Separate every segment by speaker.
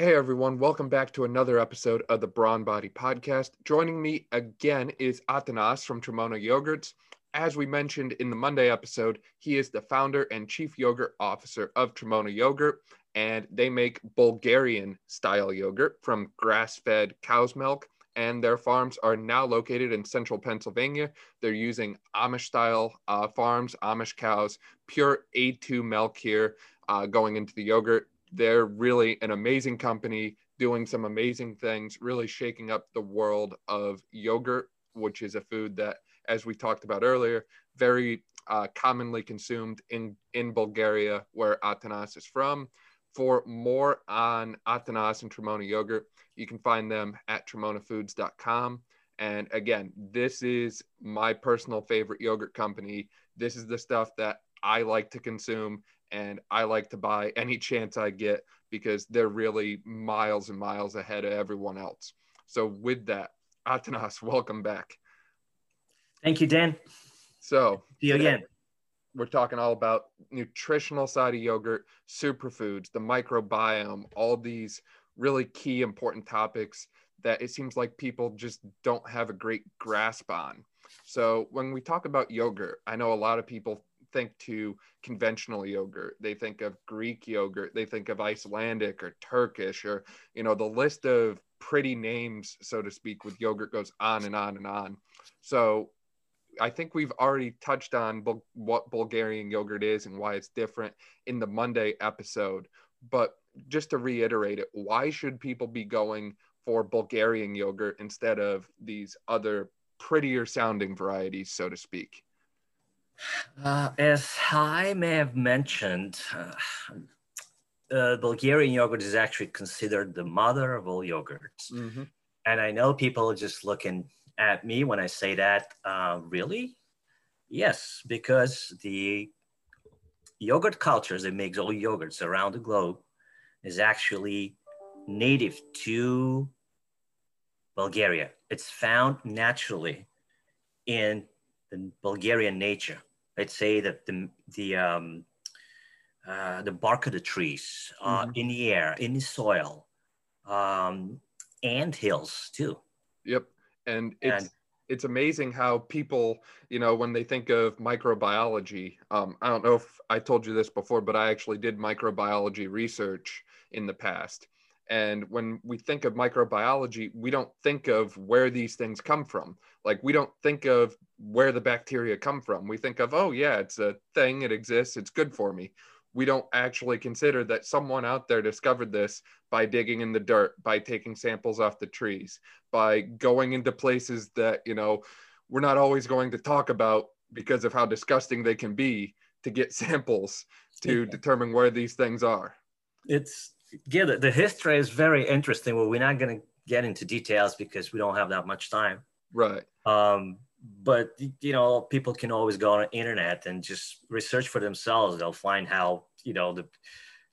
Speaker 1: Hey everyone, welcome back to another episode of the Brawn Body Podcast. Joining me again is Atanas from Trimona Yogurts. As we mentioned in the Monday episode, he is the founder and chief yogurt officer of Trimona Yogurt, and they make Bulgarian style yogurt from grass fed cow's milk. And their farms are now located in central Pennsylvania. They're using Amish style uh, farms, Amish cows, pure A2 milk here uh, going into the yogurt they're really an amazing company doing some amazing things, really shaking up the world of yogurt, which is a food that, as we talked about earlier, very uh, commonly consumed in, in Bulgaria, where Atanas is from. For more on Atanas and Trimona yogurt, you can find them at trimonafoods.com. And again, this is my personal favorite yogurt company. This is the stuff that I like to consume and I like to buy any chance I get because they're really miles and miles ahead of everyone else. So with that, Atanas, welcome back.
Speaker 2: Thank you, Dan.
Speaker 1: So
Speaker 2: see you again.
Speaker 1: We're talking all about nutritional side of yogurt, superfoods, the microbiome, all these really key important topics that it seems like people just don't have a great grasp on. So when we talk about yogurt, I know a lot of people think to conventional yogurt. They think of Greek yogurt. They think of Icelandic or Turkish or, you know, the list of pretty names, so to speak, with yogurt goes on and on and on. So I think we've already touched on what Bulgarian yogurt is and why it's different in the Monday episode. But just to reiterate it, why should people be going for Bulgarian yogurt instead of these other prettier sounding varieties, so to speak?
Speaker 2: Uh, as I may have mentioned, uh, uh, Bulgarian yogurt is actually considered the mother of all yogurts. Mm-hmm. And I know people are just looking at me when I say that. Uh, really? Yes, because the yogurt cultures that makes all yogurts around the globe is actually native to Bulgaria. It's found naturally in the Bulgarian nature let's say that the the um, uh, the bark of the trees uh, mm-hmm. in the air, in the soil, um, and hills too.
Speaker 1: Yep, and it's and, it's amazing how people, you know, when they think of microbiology. Um, I don't know if I told you this before, but I actually did microbiology research in the past. And when we think of microbiology, we don't think of where these things come from. Like we don't think of where the bacteria come from. We think of, oh, yeah, it's a thing, it exists, it's good for me. We don't actually consider that someone out there discovered this by digging in the dirt, by taking samples off the trees, by going into places that, you know, we're not always going to talk about because of how disgusting they can be to get samples to determine where these things are.
Speaker 2: It's yeah, the, the history is very interesting. Well, we're not going to get into details because we don't have that much time.
Speaker 1: Right.
Speaker 2: Um, but you know, people can always go on the internet and just research for themselves. They'll find how you know the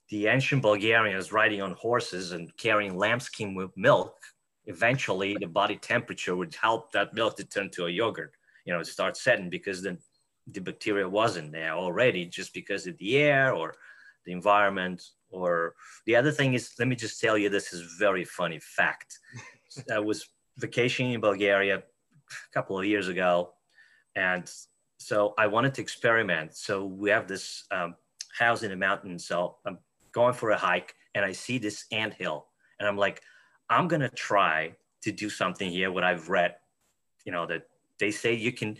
Speaker 2: the ancient Bulgarians riding on horses and carrying lambskin with milk. Eventually, the body temperature would help that milk to turn to a yogurt. You know, start setting because the the bacteria wasn't there already, just because of the air or the environment or the other thing is let me just tell you this is very funny fact. I was vacationing in bulgaria a couple of years ago and so i wanted to experiment. So we have this um, house in the mountains so i'm going for a hike and i see this ant hill and i'm like i'm going to try to do something here what i've read you know that they say you can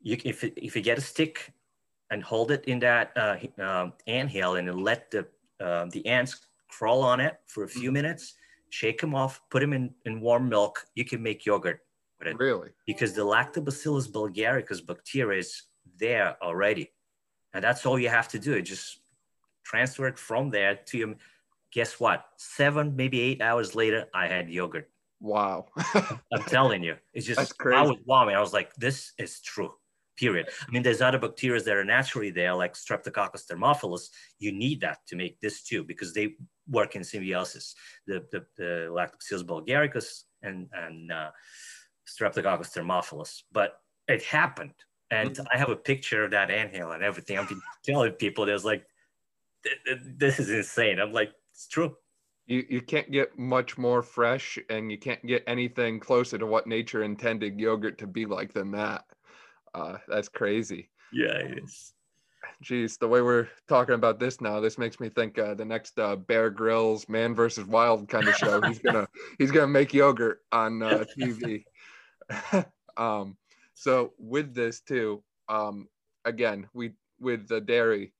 Speaker 2: you if, if you get a stick and hold it in that uh, um, ant hill and let the uh, the ants crawl on it for a few mm-hmm. minutes, shake them off, put them in, in warm milk. You can make yogurt with it.
Speaker 1: Really?
Speaker 2: Because the Lactobacillus bulgaricus bacteria is there already. And that's all you have to do. Just transfer it from there to your, guess what? Seven, maybe eight hours later, I had yogurt.
Speaker 1: Wow.
Speaker 2: I'm telling you. It's just, I was vomit. I was like, this is true period. I mean, there's other bacteria that are naturally there, like Streptococcus thermophilus. You need that to make this too, because they work in symbiosis. The, the, the Lactobacillus bulgaricus and, and uh, Streptococcus thermophilus. But it happened. And mm-hmm. I have a picture of that anthill and everything. I've been telling people, there's like, this is insane. I'm like, it's true.
Speaker 1: you, you can't get much more fresh and you can't get anything closer to what nature intended yogurt to be like than that. Uh, that's crazy.
Speaker 2: Yeah, it is.
Speaker 1: Geez, the way we're talking about this now, this makes me think uh, the next uh, Bear Grylls Man versus Wild kind of show. he's gonna he's gonna make yogurt on uh, TV. um, so with this too, um, again, we with the dairy,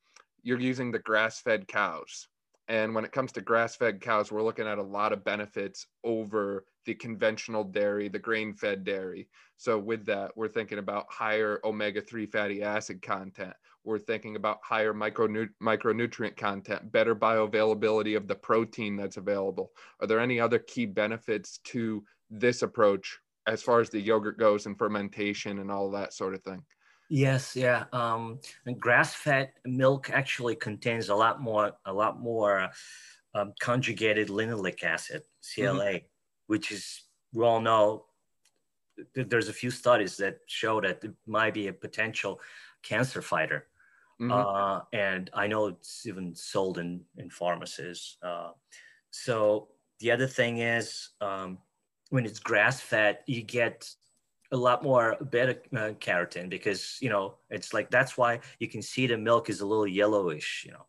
Speaker 1: you're using the grass-fed cows. And when it comes to grass fed cows, we're looking at a lot of benefits over the conventional dairy, the grain fed dairy. So, with that, we're thinking about higher omega 3 fatty acid content. We're thinking about higher micronu- micronutrient content, better bioavailability of the protein that's available. Are there any other key benefits to this approach as far as the yogurt goes and fermentation and all that sort of thing?
Speaker 2: Yes, yeah. Um, grass-fed milk actually contains a lot more, a lot more um, conjugated linoleic acid (CLA), mm-hmm. Which is we all know. There's a few studies that show that it might be a potential cancer fighter, mm-hmm. uh, and I know it's even sold in in pharmacies. Uh, so the other thing is um, when it's grass-fed, you get a lot more beta uh, carotene because you know it's like that's why you can see the milk is a little yellowish you know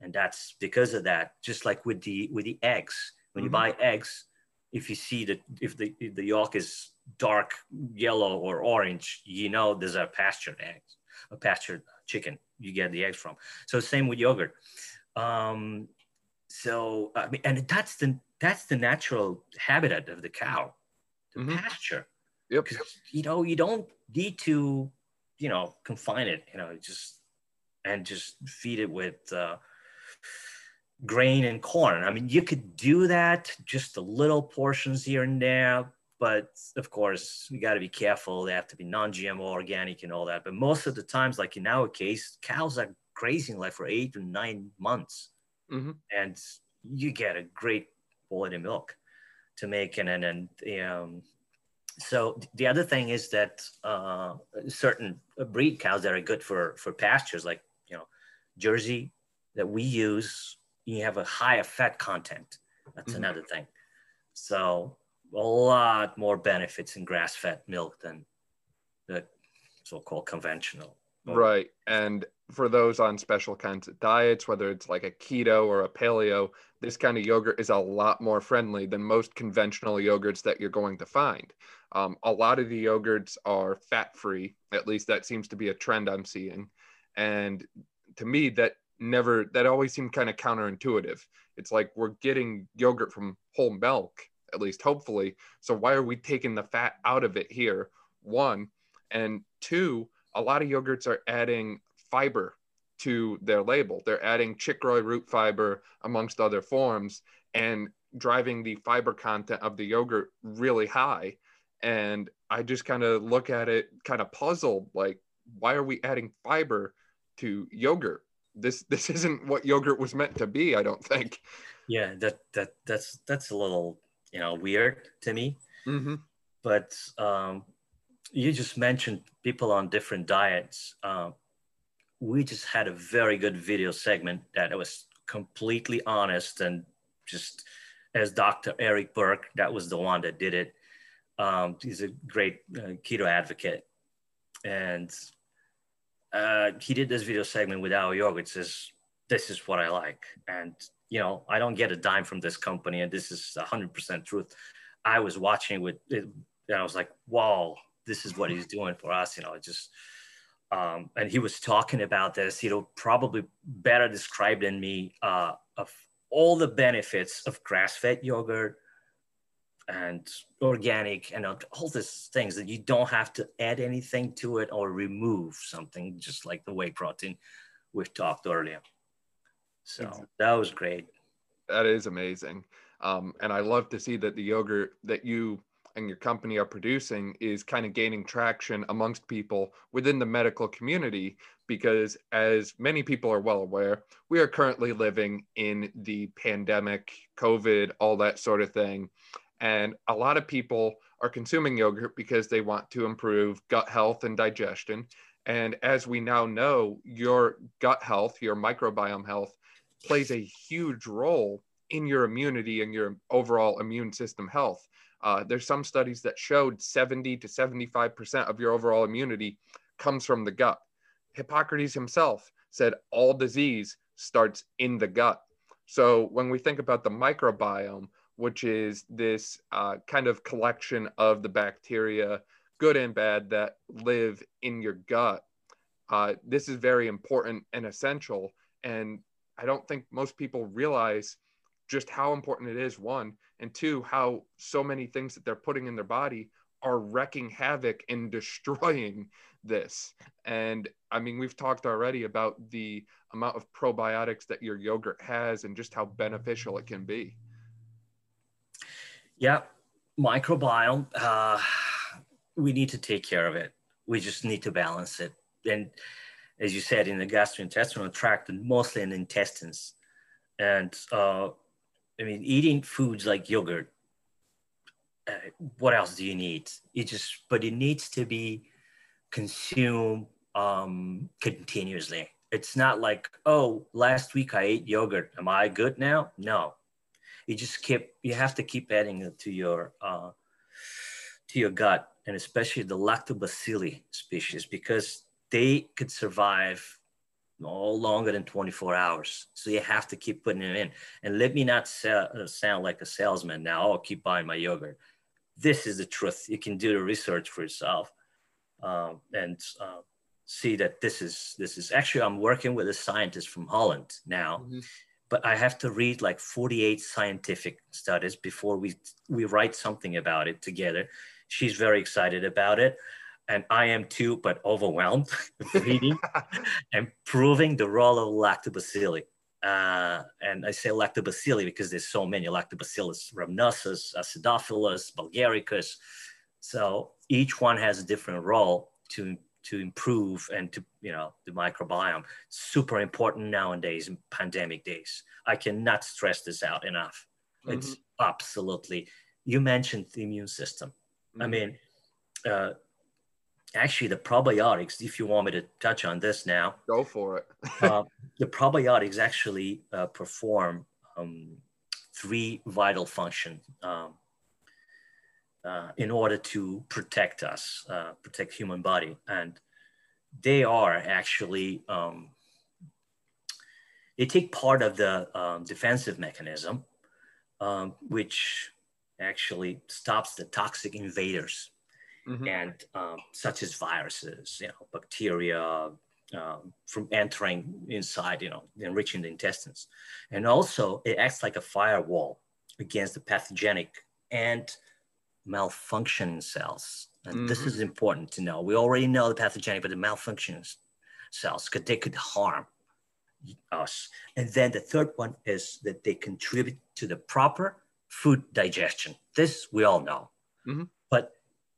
Speaker 2: and that's because of that just like with the with the eggs when mm-hmm. you buy eggs if you see that if the if the yolk is dark yellow or orange you know there's a pastured eggs a pastured chicken you get the eggs from so same with yogurt um so i mean and that's the that's the natural habitat of the cow the mm-hmm. pasture
Speaker 1: Yep.
Speaker 2: You know, you don't need to, you know, confine it. You know, just and just feed it with uh, grain and corn. I mean, you could do that, just a little portions here and there. But of course, you got to be careful. They have to be non-GMO, organic, and all that. But most of the times, like in our case, cows are grazing like for eight to nine months, mm-hmm. and you get a great quality milk to make and and, and um, so the other thing is that uh, certain breed cows that are good for for pastures, like you know Jersey, that we use, you have a higher fat content. That's mm-hmm. another thing. So a lot more benefits in grass-fed milk than the so-called conventional.
Speaker 1: Right, and for those on special kinds of diets, whether it's like a keto or a paleo, this kind of yogurt is a lot more friendly than most conventional yogurts that you're going to find. Um, a lot of the yogurts are fat free, at least that seems to be a trend I'm seeing. And to me, that never, that always seemed kind of counterintuitive. It's like we're getting yogurt from whole milk, at least hopefully. So why are we taking the fat out of it here? One. And two, a lot of yogurts are adding fiber to their label. They're adding chicory root fiber amongst other forms and driving the fiber content of the yogurt really high. And I just kind of look at it kind of puzzled like, why are we adding fiber to yogurt? This this isn't what yogurt was meant to be, I don't think.
Speaker 2: Yeah, that that that's that's a little you know weird to me. Mm-hmm. But um, you just mentioned people on different diets. Um, we just had a very good video segment that was completely honest and just as Dr. Eric Berg, that was the one that did it. Um, he's a great uh, keto advocate. And uh, he did this video segment with our yogurt says, this is what I like. And, you know, I don't get a dime from this company. And this is 100% truth. I was watching with it and I was like, wow, this is what he's doing for us. You know, just, um, and he was talking about this, you know, probably better described than me uh, of all the benefits of grass-fed yogurt and organic and all these things that you don't have to add anything to it or remove something, just like the whey protein we've talked earlier. So that was great.
Speaker 1: That is amazing. Um, and I love to see that the yogurt that you and your company are producing is kind of gaining traction amongst people within the medical community because as many people are well aware we are currently living in the pandemic covid all that sort of thing and a lot of people are consuming yogurt because they want to improve gut health and digestion and as we now know your gut health your microbiome health plays a huge role in your immunity and your overall immune system health. Uh, there's some studies that showed 70 to 75% of your overall immunity comes from the gut. Hippocrates himself said all disease starts in the gut. So when we think about the microbiome, which is this uh, kind of collection of the bacteria, good and bad, that live in your gut, uh, this is very important and essential. And I don't think most people realize just how important it is, one, and two, how so many things that they're putting in their body are wrecking havoc and destroying this. And I mean, we've talked already about the amount of probiotics that your yogurt has and just how beneficial it can be.
Speaker 2: Yeah, microbiome, uh, we need to take care of it. We just need to balance it. And as you said, in the gastrointestinal tract and mostly in intestines. And uh, I mean, eating foods like yogurt, uh, what else do you need? It just, but it needs to be consumed um, continuously. It's not like, oh, last week I ate yogurt. Am I good now? No. You just keep, you have to keep adding it to your, uh, to your gut and especially the lactobacilli species because they could survive no longer than 24 hours. So you have to keep putting it in. And let me not sell, uh, sound like a salesman now. I'll keep buying my yogurt. This is the truth. You can do the research for yourself um, and uh, see that this is this is actually. I'm working with a scientist from Holland now, mm-hmm. But I have to read like 48 scientific studies before we we write something about it together. She's very excited about it and I am too, but overwhelmed reading and proving the role of lactobacilli. Uh, and I say lactobacilli because there's so many lactobacillus rhamnosus, acidophilus, bulgaricus. So each one has a different role to to improve and to you know the microbiome. Super important nowadays in pandemic days. I cannot stress this out enough. Mm-hmm. It's absolutely. You mentioned the immune system. Mm-hmm. I mean, uh, actually the probiotics, if you want me to touch on this now.
Speaker 1: Go for it.
Speaker 2: uh, the probiotics actually uh, perform um, three vital functions um, uh, in order to protect us, uh, protect human body. And they are actually, um, they take part of the um, defensive mechanism, um, which actually stops the toxic invaders mm-hmm. and um, such as viruses, you know, bacteria um, from entering inside, you know, enriching the intestines. And also it acts like a firewall against the pathogenic and malfunctioning cells. And mm-hmm. this is important to know. We already know the pathogenic, but the malfunctioning cells, because they could harm us. And then the third one is that they contribute to the proper food digestion. This we all know. Mm-hmm. But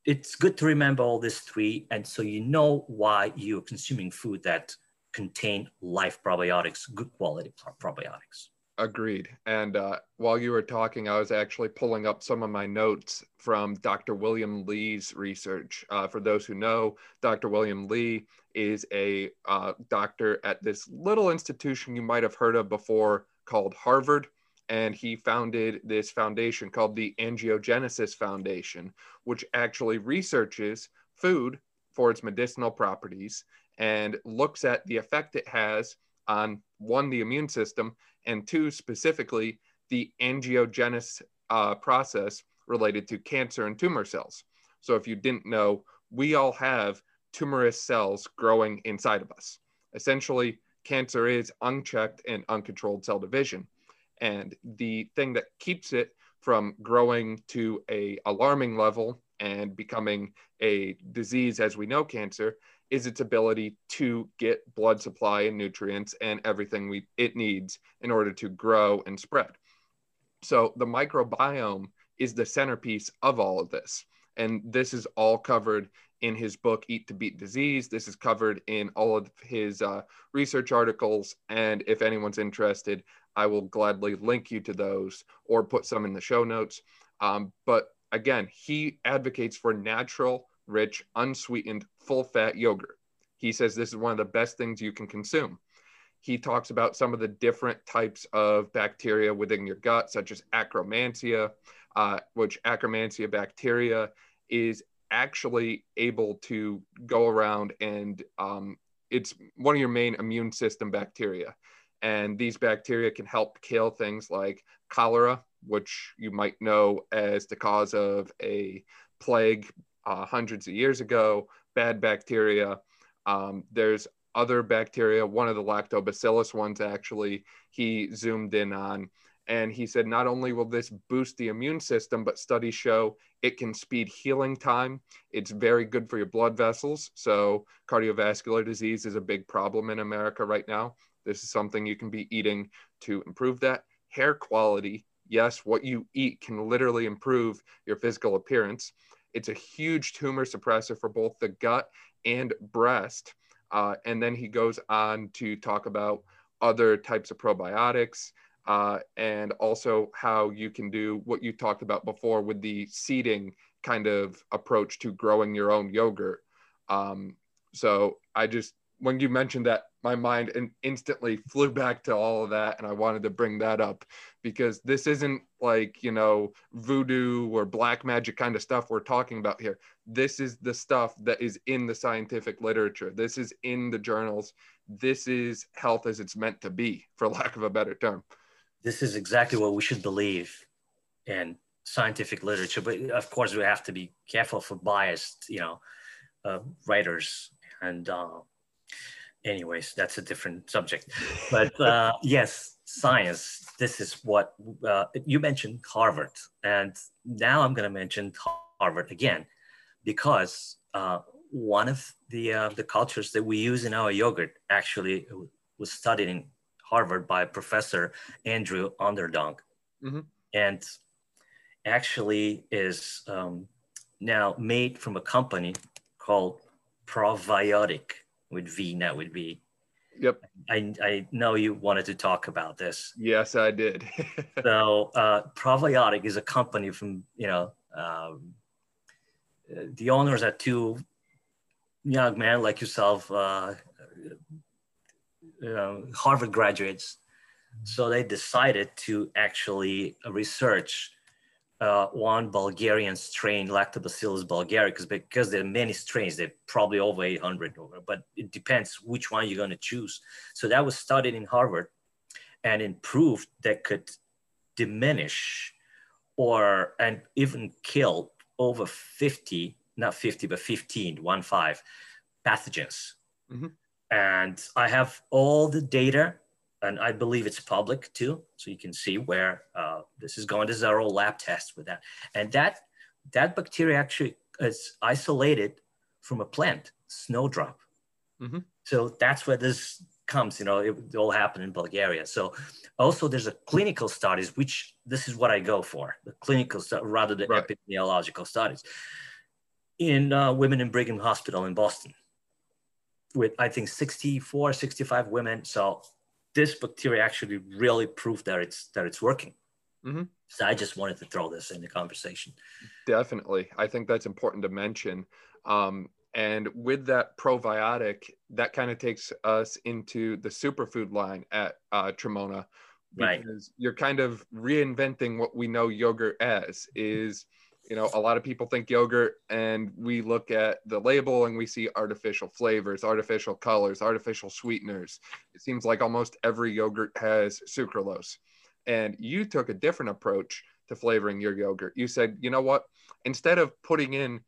Speaker 2: it's good to remember all these three. And so you know why you're consuming food that contain life probiotics, good quality probiotics.
Speaker 1: Agreed. And uh, while you were talking, I was actually pulling up some of my notes from Dr. William Li's research. Uh, for those who know, Dr. William Li is a uh, doctor at this little institution you might have heard of before called Harvard and he founded this foundation called the Angiogenesis Foundation, which actually researches food for its medicinal properties and looks at the effect it has on one, the immune system, and two, specifically, the angiogenesis uh, process related to cancer and tumor cells. So, if you didn't know, we all have tumorous cells growing inside of us. Essentially, cancer is unchecked and uncontrolled cell division. And the thing that keeps it from growing to a alarming level and becoming a disease as we know cancer is its ability to get blood supply and nutrients and everything we it needs in order to grow and spread. So the microbiome is the centerpiece of all of this. And this is all covered in his book, Eat to Beat Disease. This is covered in all of his uh, research articles. And if anyone's interested, I will gladly link you to those or put some in the show notes. Um, but again, he advocates for natural, rich, unsweetened, full fat yogurt. He says this is one of the best things you can consume. he talks about some of the different types of bacteria within your gut, such as Akkermansia, uh, which Akkermansia bacteria is actually able to go around and um, it's one of your main immune system bacteria. And these bacteria can help kill things like cholera, which you might know as the cause of a plague uh, hundreds of years ago, bad bacteria. Um, there's other bacteria, one of the lactobacillus ones actually, he zoomed in on. And he said, not only will this boost the immune system, but studies show it can speed healing time. It's very good for your blood vessels. So, cardiovascular disease is a big problem in America right now. This is something you can be eating to improve that. Hair quality, yes, what you eat can literally improve your physical appearance. It's a huge tumor suppressor for both the gut and breast. Uh, and then he goes on to talk about other types of probiotics uh, and also how you can do what you talked about before with the seeding kind of approach to growing your own yogurt. Um, so I just, when you mentioned that, my mind and instantly flew back to all of that. And I wanted to bring that up because this isn't like, you know, voodoo or black magic kind of stuff we're talking about here. This is the stuff that is in the scientific literature. This is in the journals. This is health as it's meant to be, for lack of a better term
Speaker 2: this is exactly what we should believe in scientific literature. But of course, we have to be careful for biased, you know, uh, writers. And uh, anyways, that's a different subject. But uh, yes, science. This is what uh, you mentioned Harvard, and now I'm going to mention Harvard again, because uh, one of the uh, the cultures that we use in our yogurt actually was studied in Harvard by Professor Andrew Onderdonk. Mm-hmm. And actually is um, now made from a company called Proviotic with V, not with V.
Speaker 1: Yep.
Speaker 2: I, I know you wanted to talk about this.
Speaker 1: Yes, I did.
Speaker 2: so uh, Proviotic is a company from, you know, um, the owners are two young men like yourself, uh, Harvard graduates. So they decided to actually research uh, one Bulgarian strain, Lactobacillus bulgaricus, because there are many strains, they're probably over 800, over, but it depends which one you're going to choose. So that was studied in Harvard and it proved that could diminish or and even kill over 50, not 50, but 15, one five pathogens. Mm-hmm. And I have all the data, and I believe it's public too, so you can see where uh, this is going. This is our old lab test with that, and that that bacteria actually is isolated from a plant, snowdrop. Mm-hmm. So that's where this comes. You know, it, it all happened in Bulgaria. So also there's a clinical studies, which this is what I go for, the clinical rather than right. epidemiological studies in uh, women in Brigham Hospital in Boston with I think 64, 65 women. So this bacteria actually really proved that it's that it's working. Mm-hmm. So I just wanted to throw this in the conversation.
Speaker 1: Definitely, I think that's important to mention. Um, and with that probiotic, that kind of takes us into the superfood line at uh, Trimona, because right. you're kind of reinventing what we know yogurt as is you know a lot of people think yogurt and we look at the label and we see artificial flavors artificial colors artificial sweeteners. It seems like almost every yogurt has sucralose. And you took a different approach to flavoring your yogurt. You said you know what? Instead of putting in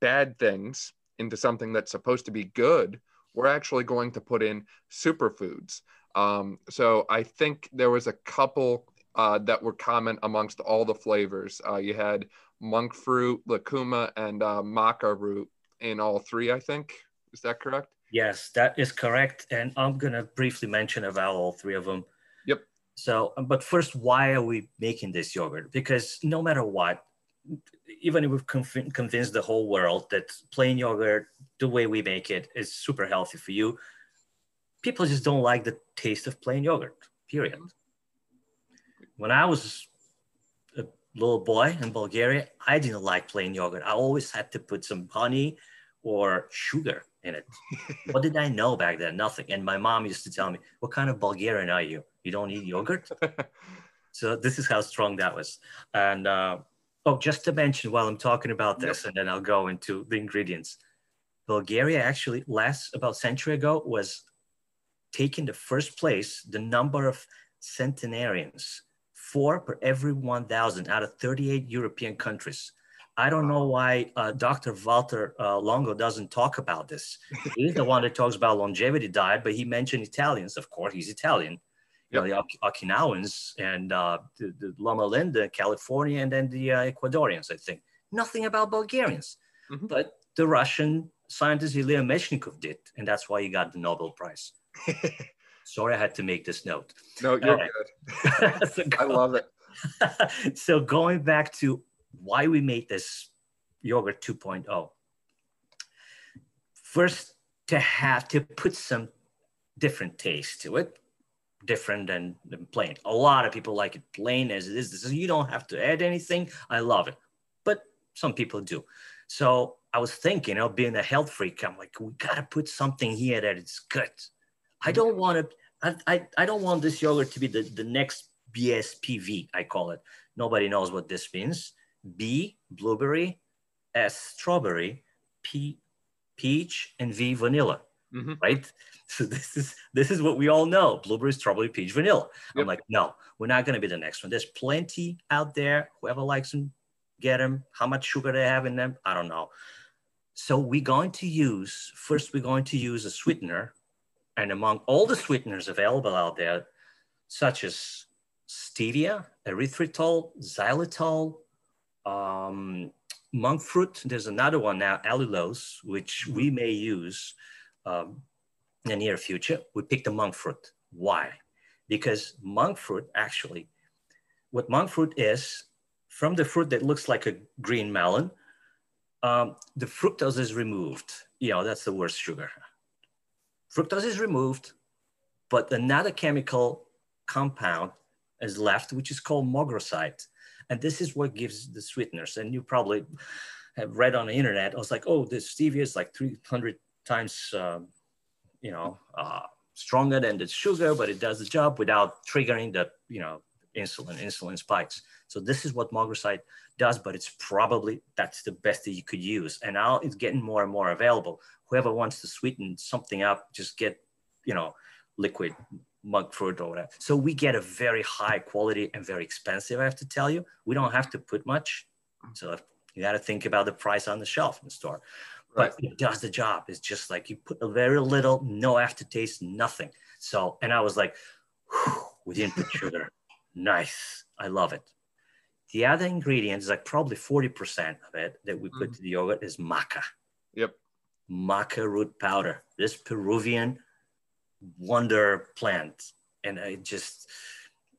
Speaker 1: bad things into something that's supposed to be good we're actually going to put in superfoods. Um, so i think there was a couple uh, that were common amongst all the flavors. Uh, you had monk fruit, lucuma, and uh, maca root in all three, I think. Is that correct?
Speaker 2: Yes, that is correct. And I'm going to briefly mention about all three of them.
Speaker 1: Yep.
Speaker 2: So, but first, why are we making this yogurt? Because no matter what, even if we've conv- convinced the whole world that plain yogurt, the way we make it, is super healthy for you, people just don't like the taste of plain yogurt, period. When I was little boy in Bulgaria, I didn't like plain yogurt. I always had to put some honey or sugar in it. what did I know back then? Nothing. And my mom used to tell me, "What kind of Bulgarian are you? You don't eat yogurt." so this is how strong that was. And uh, oh, just to mention while I'm talking about this, yep. and then I'll go into the ingredients. Bulgaria actually last about a century ago was taking the first place the number of centenarians four per every 1,000 out of 38 European countries. I don't know why uh, Dr. Valter uh, Longo doesn't talk about this. He's the one that talks about longevity diet, but he mentioned Italians. Of course, he's Italian. Yep. You know, the Okinawans and uh, the, the Loma Linda, California, and then the uh, Ecuadorians, I think. Nothing about Bulgarians. Mm-hmm. But the Russian scientist Ilya Mechnikov did, and that's why he got the Nobel Prize. Sorry, I had to make this note.
Speaker 1: No, you're good. so I love
Speaker 2: it. so going back to why we made this yogurt 2.0. First, to have to put some different taste to it, different than, than plain. A lot of people like it plain as it is. This is you don't have to add anything. I love it, but some people do. So I was thinking, you know, being a health freak, I'm like, we gotta put something here that is good. I don't want to. I, I, I don't want this yogurt to be the, the next BSPV. I call it. Nobody knows what this means. B blueberry, S strawberry, P peach, and V vanilla. Mm-hmm. Right. So this is this is what we all know: blueberry, strawberry, peach, vanilla. Yep. I'm like, no, we're not going to be the next one. There's plenty out there. Whoever likes them, get them. How much sugar they have in them, I don't know. So we're going to use first. We're going to use a sweetener, and among all the sweeteners available out there, such as stevia, erythritol, xylitol, um, monk fruit. There's another one now, allulose, which we may use um, in the near future. We picked the monk fruit. Why? Because monk fruit actually, what monk fruit is, from the fruit that looks like a green melon, um, the fructose is removed. You know, that's the worst sugar. Fructose is removed, but another chemical compound is left, which is called mogroside. And this is what gives the sweeteners. And you probably have read on the internet, I was like, oh, this stevia is like 300 times, um, you know, uh, stronger than the sugar, but it does the job without triggering the, you know, insulin, insulin spikes. So this is what mogroside does, but it's probably, that's the best that you could use. And now it's getting more and more available. Whoever wants to sweeten something up, just get, you know, liquid monk fruit or whatever. So we get a very high quality and very expensive, I have to tell you. We don't have to put much. So you got to think about the price on the shelf in the store. Right. But it does the job. It's just like you put a very little, no aftertaste, nothing. So, and I was like, we didn't put sugar. Nice. I love it. The other ingredient is like probably 40% of it that we put mm. to the yogurt is maca.
Speaker 1: Yep.
Speaker 2: Maca root powder. This Peruvian wonder plant, and it just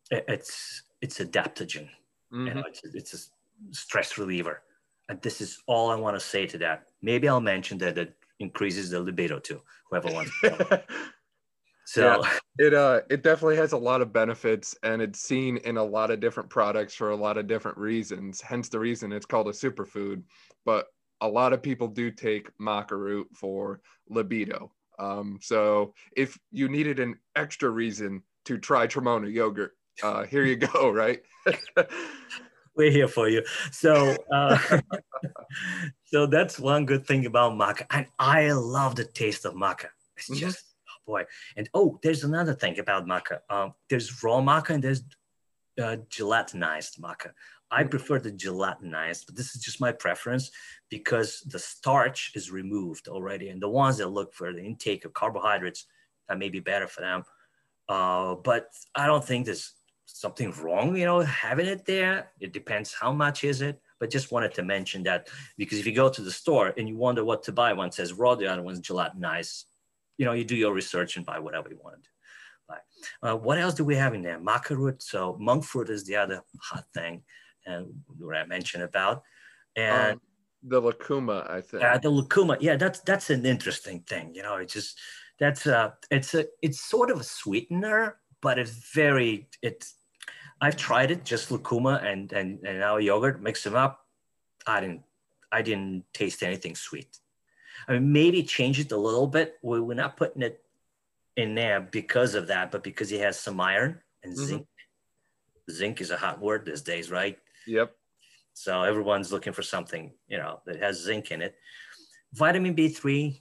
Speaker 2: it's it's adaptogen. Mm-hmm. You know, it's, it's a stress reliever. And this is all I want to say to that. Maybe I'll mention that it increases the libido too. Whoever wants.
Speaker 1: so yeah, it uh it definitely has a lot of benefits and it's seen in a lot of different products for a lot of different reasons. Hence the reason it's called a superfood. But a lot of people do take maca root for libido. Um, so if you needed an extra reason to try Trimona yogurt, uh, here you go, right?
Speaker 2: We're here for you. So, uh, so that's one good thing about maca, and I love the taste of maca. It's mm-hmm. just boy. And oh, there's another thing about maca. Um, there's raw maca and there's uh, gelatinized maca. I prefer the gelatinized, but this is just my preference because the starch is removed already. And the ones that look for the intake of carbohydrates, that may be better for them. Uh, but I don't think there's something wrong, you know, having it there. It depends how much is it. But just wanted to mention that because if you go to the store and you wonder what to buy, one says raw, the other one's gelatinized. You know, you do your research and buy whatever you want to buy. Uh, what else do we have in there? Maca root. So monk fruit is the other hot thing and what I mentioned about. And um,
Speaker 1: the lucuma, I think.
Speaker 2: Uh, the lucuma, yeah, that's that's an interesting thing. You know, it's just that's uh it's a it's sort of a sweetener, but it's very it's I've tried it, just lucuma and and and our yogurt, mix them up. I didn't I didn't taste anything sweet. I mean, maybe change it a little bit. We're not putting it in there because of that, but because he has some iron and mm-hmm. zinc. Zinc is a hot word these days, right?
Speaker 1: Yep.
Speaker 2: So everyone's looking for something, you know, that has zinc in it. Vitamin B3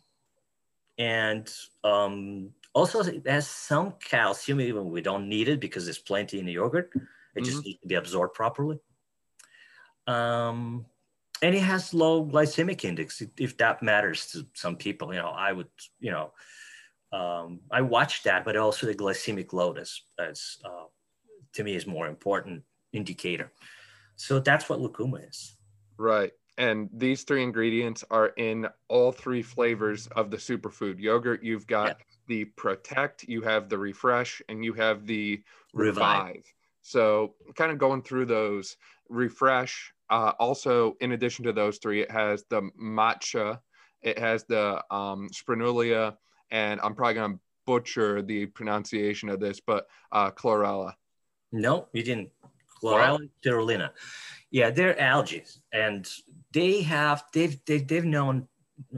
Speaker 2: and um, also it has some calcium, even we don't need it because there's plenty in the yogurt. It mm-hmm. just needs to be absorbed properly. Um, and it has low glycemic index if that matters to some people you know i would you know um, i watch that but also the glycemic load as, as uh, to me is more important indicator. So that's what lucuma is.
Speaker 1: Right. And these three ingredients are in all three flavors of the superfood. Yogurt you've got yeah. the protect you have the refresh and you have the revive. revive. So kind of going through those refresh uh, also, in addition to those three, it has the matcha, it has the um, spirulia, and I'm probably going to butcher the pronunciation of this, but uh, chlorella.
Speaker 2: No, you didn't. Chlorella spirulina. Yeah, they're algae, and they have they've they've, they've known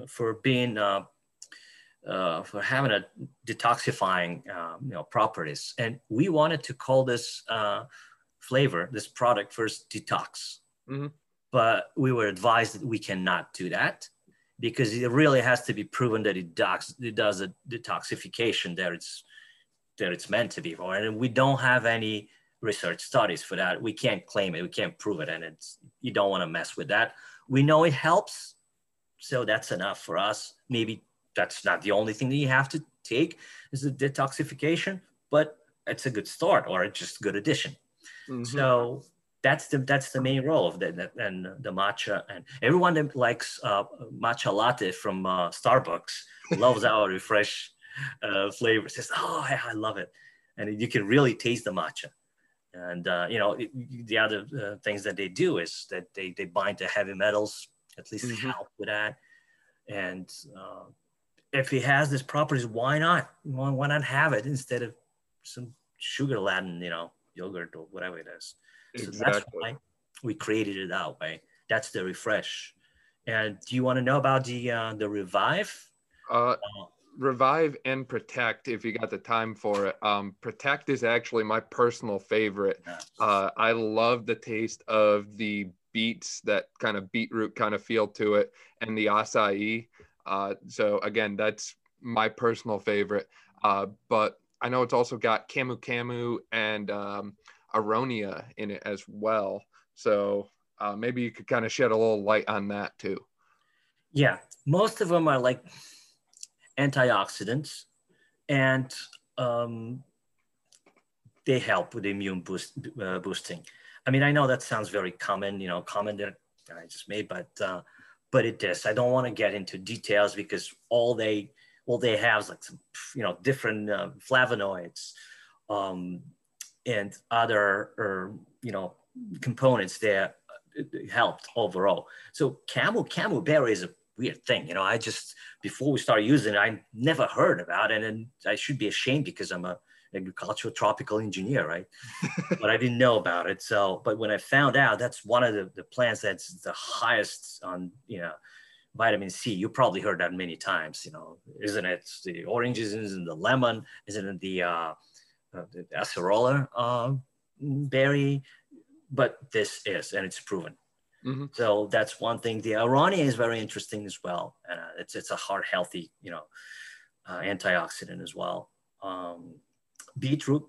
Speaker 2: for being uh, uh, for having a detoxifying uh, you know properties, and we wanted to call this uh, flavor, this product, first detox Mm-hmm. But we were advised that we cannot do that because it really has to be proven that it does, it does a detoxification that it's that it's meant to be for. And we don't have any research studies for that. We can't claim it. We can't prove it. And it's you don't want to mess with that. We know it helps, so that's enough for us. Maybe that's not the only thing that you have to take is the detoxification, but it's a good start or it's just a good addition. Mm-hmm. So that's the that's the main role of the, and the matcha and everyone that likes uh, matcha latte from uh, Starbucks loves our refresh uh, flavor. Says, "Oh, I, I, love it," and you can really taste the matcha. And uh, you know it, the other uh, things that they do is that they they bind to heavy metals, at least mm-hmm. help with that. And uh, if it has these properties, why not? Why, why not have it instead of some sugar laden, you know, yogurt or whatever it is? So exactly. that's why we created it that way. That's the refresh. And do you want to know about the uh, the revive?
Speaker 1: Uh, uh, revive and protect if you got the time for it. Um, protect is actually my personal favorite. Uh, I love the taste of the beets, that kind of beetroot kind of feel to it, and the acai. Uh, so again, that's my personal favorite. Uh, but I know it's also got camu camu and um, aronia in it as well. So uh, maybe you could kind of shed a little light on that too.
Speaker 2: Yeah, most of them are like antioxidants, and um, they help with immune boost, uh, boosting. I mean, I know that sounds very common, you know, common that I just made, but uh, but it is. I don't want to get into details because all they all they have like some, you know, different uh, flavonoids, um, and other or you know components that helped overall. So camu camu berry is a weird thing. You know, I just before we started using it, I never heard about it, and I should be ashamed because I'm a agricultural tropical engineer, right? but I didn't know about it. So, but when I found out, that's one of the, the plants that's the highest on you know vitamin C. You probably heard that many times. You know, isn't it the oranges? Isn't the lemon? Isn't it the uh, uh, the acerola uh, berry, but this is, and it's proven. Mm-hmm. So that's one thing. The aronia is very interesting as well. Uh, it's it's a heart healthy, you know, uh, antioxidant as well. Um, beetroot,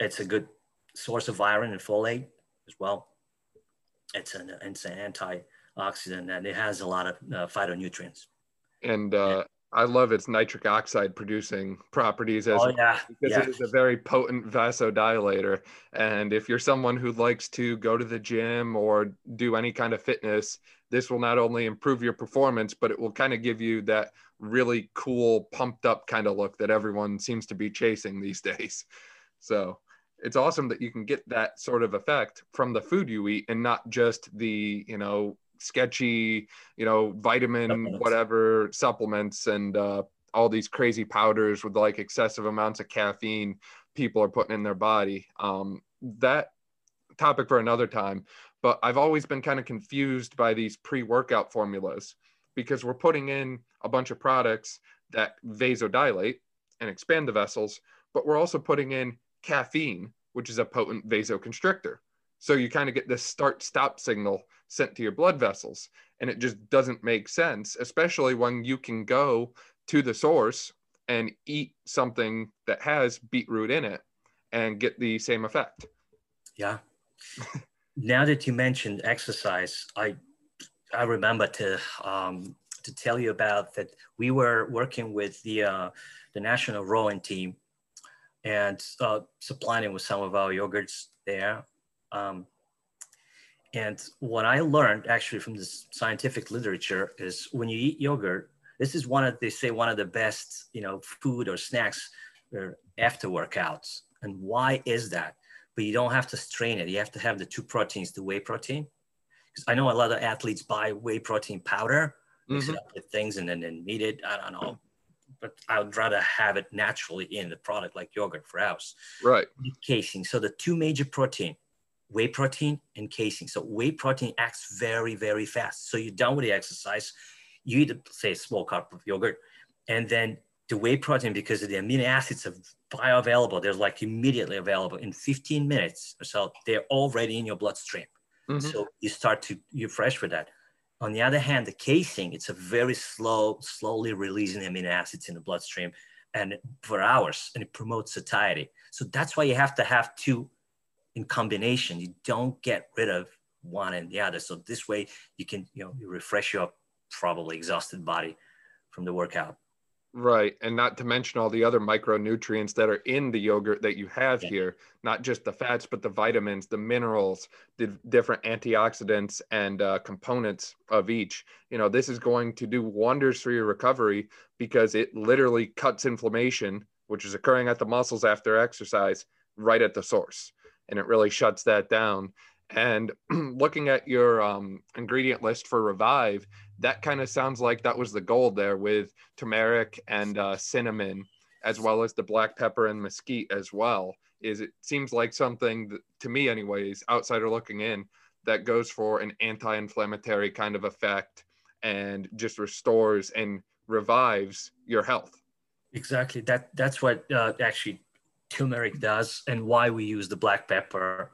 Speaker 2: it's a good source of iron and folate as well. It's an it's an antioxidant and it has a lot of uh, phytonutrients.
Speaker 1: And uh, I love its nitric oxide producing properties as
Speaker 2: oh, yeah.
Speaker 1: because
Speaker 2: yeah.
Speaker 1: it is a very potent vasodilator. And if you're someone who likes to go to the gym or do any kind of fitness, this will not only improve your performance, but it will kind of give you that really cool, pumped up kind of look that everyone seems to be chasing these days. So it's awesome that you can get that sort of effect from the food you eat and not just the, you know, sketchy, you know, vitamin whatever supplements and uh, all these crazy powders with like excessive amounts of caffeine people are putting in their body. Um, that topic for another time. But I've always been kind of confused by these pre-workout formulas. because we're putting in a bunch of products that vasodilate and expand the vessels, but we're also putting in caffeine, which is a potent vasoconstrictor. So you kind of get this start stop signal sent to your blood vessels. And it just doesn't make sense, especially when you can go to the source and eat something that has beetroot in it and get the same effect.
Speaker 2: Yeah. now that you mentioned exercise, I I remember to um, to tell you about that we were working with the uh, the national rowing team and uh, supplying with some of our yogurts there. Um, and what I learned actually from this scientific literature is when you eat yogurt, this is one of they say one of the best you know food or snacks or after workouts. And why is that? But you don't have to strain it. You have to have the two proteins, the whey protein. Because I know a lot of athletes buy whey protein powder, mix mm-hmm. it up with things, and then, then eat it. I don't know but I would rather have it naturally in the product like yogurt for us.
Speaker 1: Right.
Speaker 2: Casein. So the two major protein, whey protein and casein. So whey protein acts very, very fast. So you're done with the exercise, you eat, say, a small cup of yogurt, and then the whey protein, because the amino acids are bioavailable, they're like immediately available in 15 minutes or so, they're already in your bloodstream. Mm-hmm. So you start to, you're fresh with that. On the other hand, the casein, it's a very slow, slowly releasing amino acids in the bloodstream and for hours, and it promotes satiety. So that's why you have to have two in combination. You don't get rid of one and the other. So this way you can, you know, you refresh your probably exhausted body from the workout.
Speaker 1: Right. And not to mention all the other micronutrients that are in the yogurt that you have yeah. here, not just the fats, but the vitamins, the minerals, the different antioxidants and uh, components of each. You know, this is going to do wonders for your recovery because it literally cuts inflammation, which is occurring at the muscles after exercise, right at the source. And it really shuts that down. And looking at your um, ingredient list for Revive, that kind of sounds like that was the goal there with turmeric and uh, cinnamon, as well as the black pepper and mesquite as well. Is it seems like something that, to me, anyways, outsider looking in, that goes for an anti-inflammatory kind of effect and just restores and revives your health.
Speaker 2: Exactly. That that's what uh, actually turmeric does, and why we use the black pepper.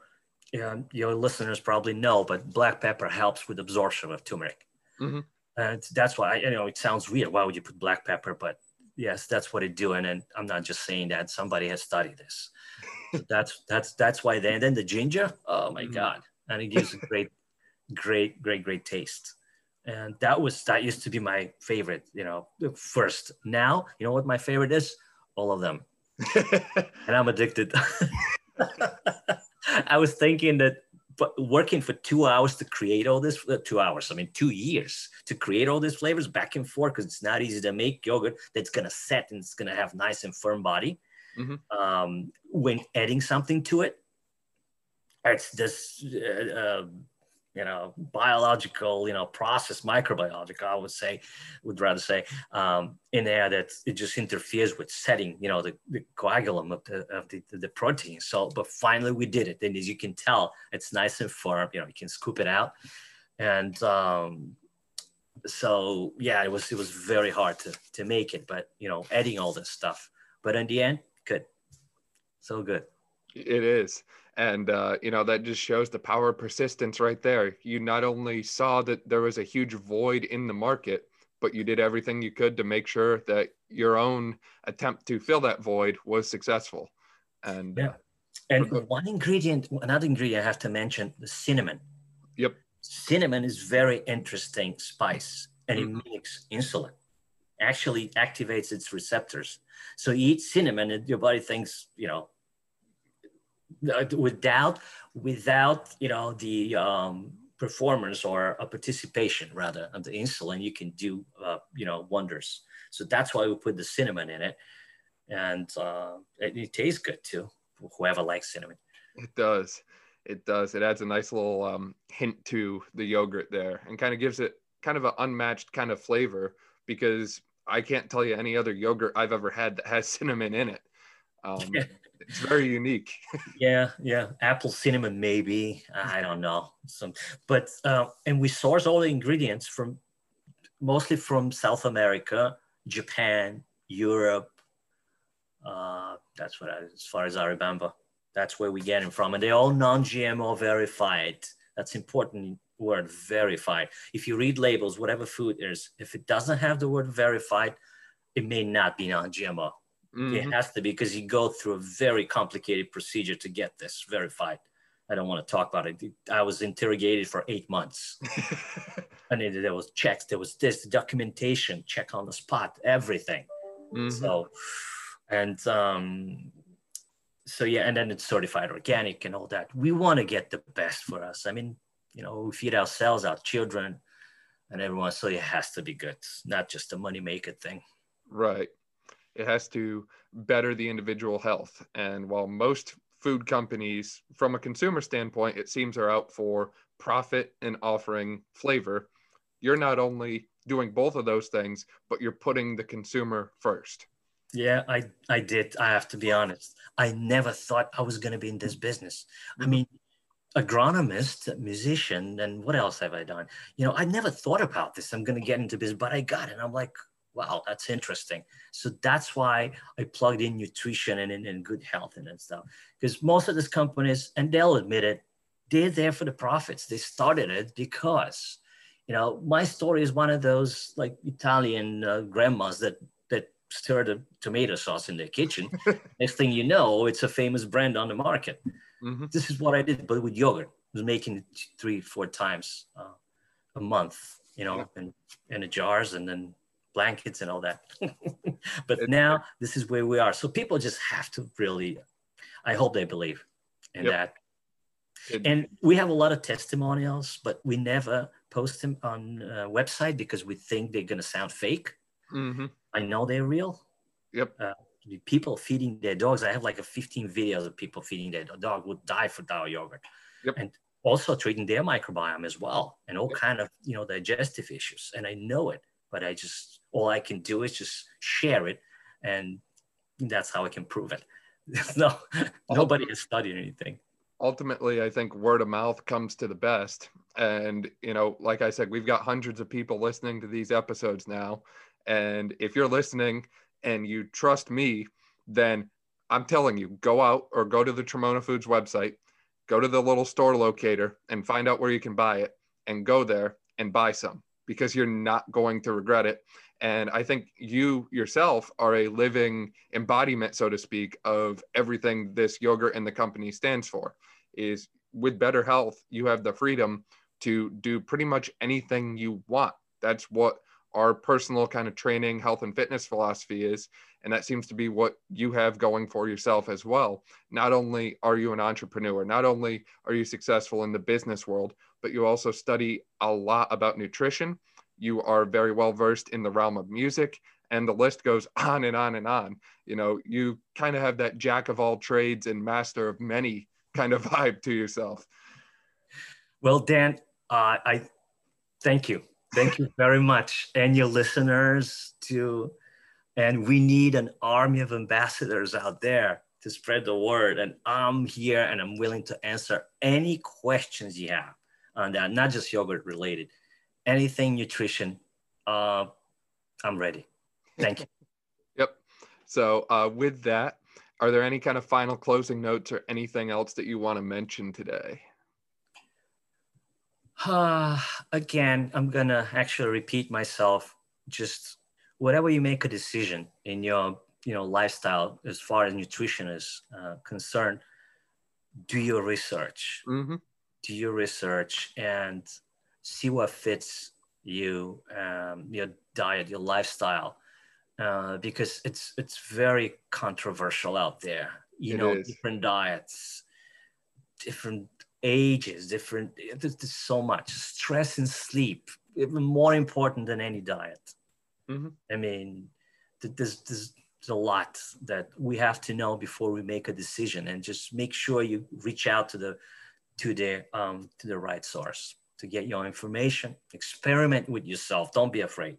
Speaker 2: Yeah, your listeners probably know, but black pepper helps with absorption of turmeric. Mm-hmm. And that's why, you know, it sounds weird. Why would you put black pepper? But yes, that's what it's doing. And I'm not just saying that somebody has studied this. So that's, that's, that's why then, then the ginger, oh my mm-hmm. God. And it gives a great, great, great, great taste. And that was, that used to be my favorite, you know, first. Now, you know what my favorite is? All of them. and I'm addicted. I was thinking that but working for two hours to create all this uh, two hours i mean two years to create all these flavors back and forth because it's not easy to make yogurt that's going to set and it's going to have nice and firm body mm-hmm. um, when adding something to it it's this uh, uh, you know, biological, you know, process, microbiological, I would say, would rather say, um, in there that it just interferes with setting, you know, the, the coagulum of the, of the, the protein. So, but finally we did it. And as you can tell, it's nice and firm, you know, you can scoop it out. And um, so, yeah, it was, it was very hard to, to make it, but, you know, adding all this stuff. But in the end, good. So good.
Speaker 1: It is and uh, you know that just shows the power of persistence right there. You not only saw that there was a huge void in the market but you did everything you could to make sure that your own attempt to fill that void was successful. And
Speaker 2: yeah. Uh, and the- one ingredient another ingredient i have to mention the cinnamon.
Speaker 1: Yep.
Speaker 2: Cinnamon is very interesting spice and mm-hmm. it makes insulin. Actually activates its receptors. So you eat cinnamon and your body thinks you know without without you know the um, performance or a participation rather of the insulin, you can do uh, you know wonders. So that's why we put the cinnamon in it, and uh, it, it, tastes good too. Whoever likes cinnamon,
Speaker 1: it does. It does. It adds a nice little um, hint to the yogurt there, and kind of gives it kind of an unmatched kind of flavor because I can't tell you any other yogurt I've ever had that has cinnamon in it. Um, it's very unique.
Speaker 2: yeah, yeah. Apple cinnamon, maybe. I don't know. Some, but uh, and we source all the ingredients from mostly from South America, Japan, Europe. Uh, that's what, I, as far as I remember, that's where we get them from, and they're all non-GMO verified. That's important word, verified. If you read labels, whatever food is, if it doesn't have the word verified, it may not be non-GMO. Mm-hmm. It has to be because you go through a very complicated procedure to get this verified. I don't want to talk about it. I was interrogated for eight months. and there was checks, there was this documentation, check on the spot, everything. Mm-hmm. So, and um, so yeah, and then it's certified organic and all that. We want to get the best for us. I mean, you know, we feed ourselves, our children, and everyone. So it has to be good, not just a money maker thing.
Speaker 1: Right. It has to better the individual health. And while most food companies, from a consumer standpoint, it seems are out for profit and offering flavor, you're not only doing both of those things, but you're putting the consumer first.
Speaker 2: Yeah, I, I did. I have to be honest. I never thought I was going to be in this business. I mean, agronomist, musician, and what else have I done? You know, I never thought about this. I'm going to get into business, but I got it. I'm like, wow, that's interesting. So that's why I plugged in nutrition and, and, and good health and, and stuff. Because most of these companies, and they'll admit it, they're there for the profits. They started it because, you know, my story is one of those like Italian uh, grandmas that that stir the tomato sauce in their kitchen. Next thing you know, it's a famous brand on the market. Mm-hmm. This is what I did, but with yogurt. I was making it three, four times uh, a month, you know, yeah. in, in the jars and then blankets and all that. but now this is where we are. So people just have to really, I hope they believe in yep. that. It, and we have a lot of testimonials, but we never post them on a website because we think they're going to sound fake. Mm-hmm. I know they're real.
Speaker 1: Yep.
Speaker 2: Uh, people feeding their dogs. I have like a 15 videos of people feeding their dog would die for DAO yogurt. Yep. And also treating their microbiome as well and all yep. kind of, you know, digestive issues. And I know it, but I just, all I can do is just share it. And that's how I can prove it. no, nobody has studied anything.
Speaker 1: Ultimately, I think word of mouth comes to the best. And, you know, like I said, we've got hundreds of people listening to these episodes now. And if you're listening and you trust me, then I'm telling you, go out or go to the Trimona Foods website, go to the little store locator and find out where you can buy it and go there and buy some because you're not going to regret it. And I think you yourself are a living embodiment, so to speak, of everything this yogurt and the company stands for. Is with better health, you have the freedom to do pretty much anything you want. That's what our personal kind of training, health, and fitness philosophy is. And that seems to be what you have going for yourself as well. Not only are you an entrepreneur, not only are you successful in the business world, but you also study a lot about nutrition. You are very well versed in the realm of music, and the list goes on and on and on. You know, you kind of have that jack of all trades and master of many kind of vibe to yourself.
Speaker 2: Well, Dan, uh, I thank you Thank you very much. And your listeners too. And we need an army of ambassadors out there to spread the word. And I'm here and I'm willing to answer any questions you have on that, not just yogurt related, anything nutrition. Uh, I'm ready. Thank you.
Speaker 1: yep. So, uh, with that, are there any kind of final closing notes or anything else that you want to mention today?
Speaker 2: Uh, again, I'm gonna actually repeat myself. Just whatever you make a decision in your you know lifestyle as far as nutrition is uh, concerned, do your research. Mm-hmm. Do your research and see what fits you, um, your diet, your lifestyle, uh, because it's it's very controversial out there. You it know, is. different diets, different ages, different. There's, there's so much stress and sleep, even more important than any diet. Mm-hmm. I mean, there's, there's there's a lot that we have to know before we make a decision, and just make sure you reach out to the to the um, to the right source to get your information. Experiment with yourself. Don't be afraid.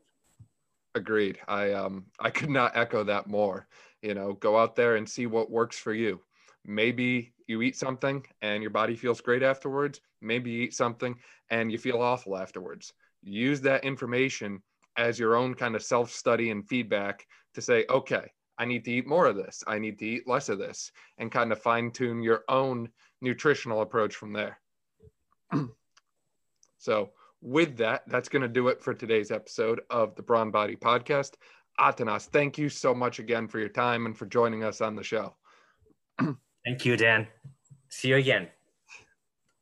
Speaker 1: Agreed. I um I could not echo that more. You know, go out there and see what works for you. Maybe you eat something and your body feels great afterwards. Maybe you eat something and you feel awful afterwards. Use that information as your own kind of self study and feedback to say, okay, I need to eat more of this. I need to eat less of this, and kind of fine tune your own nutritional approach from there. so, with that, that's going to do it for today's episode of the Brawn Body Podcast. Atanas, thank you so much again for your time and for joining us on the show.
Speaker 2: thank you, Dan. See you again.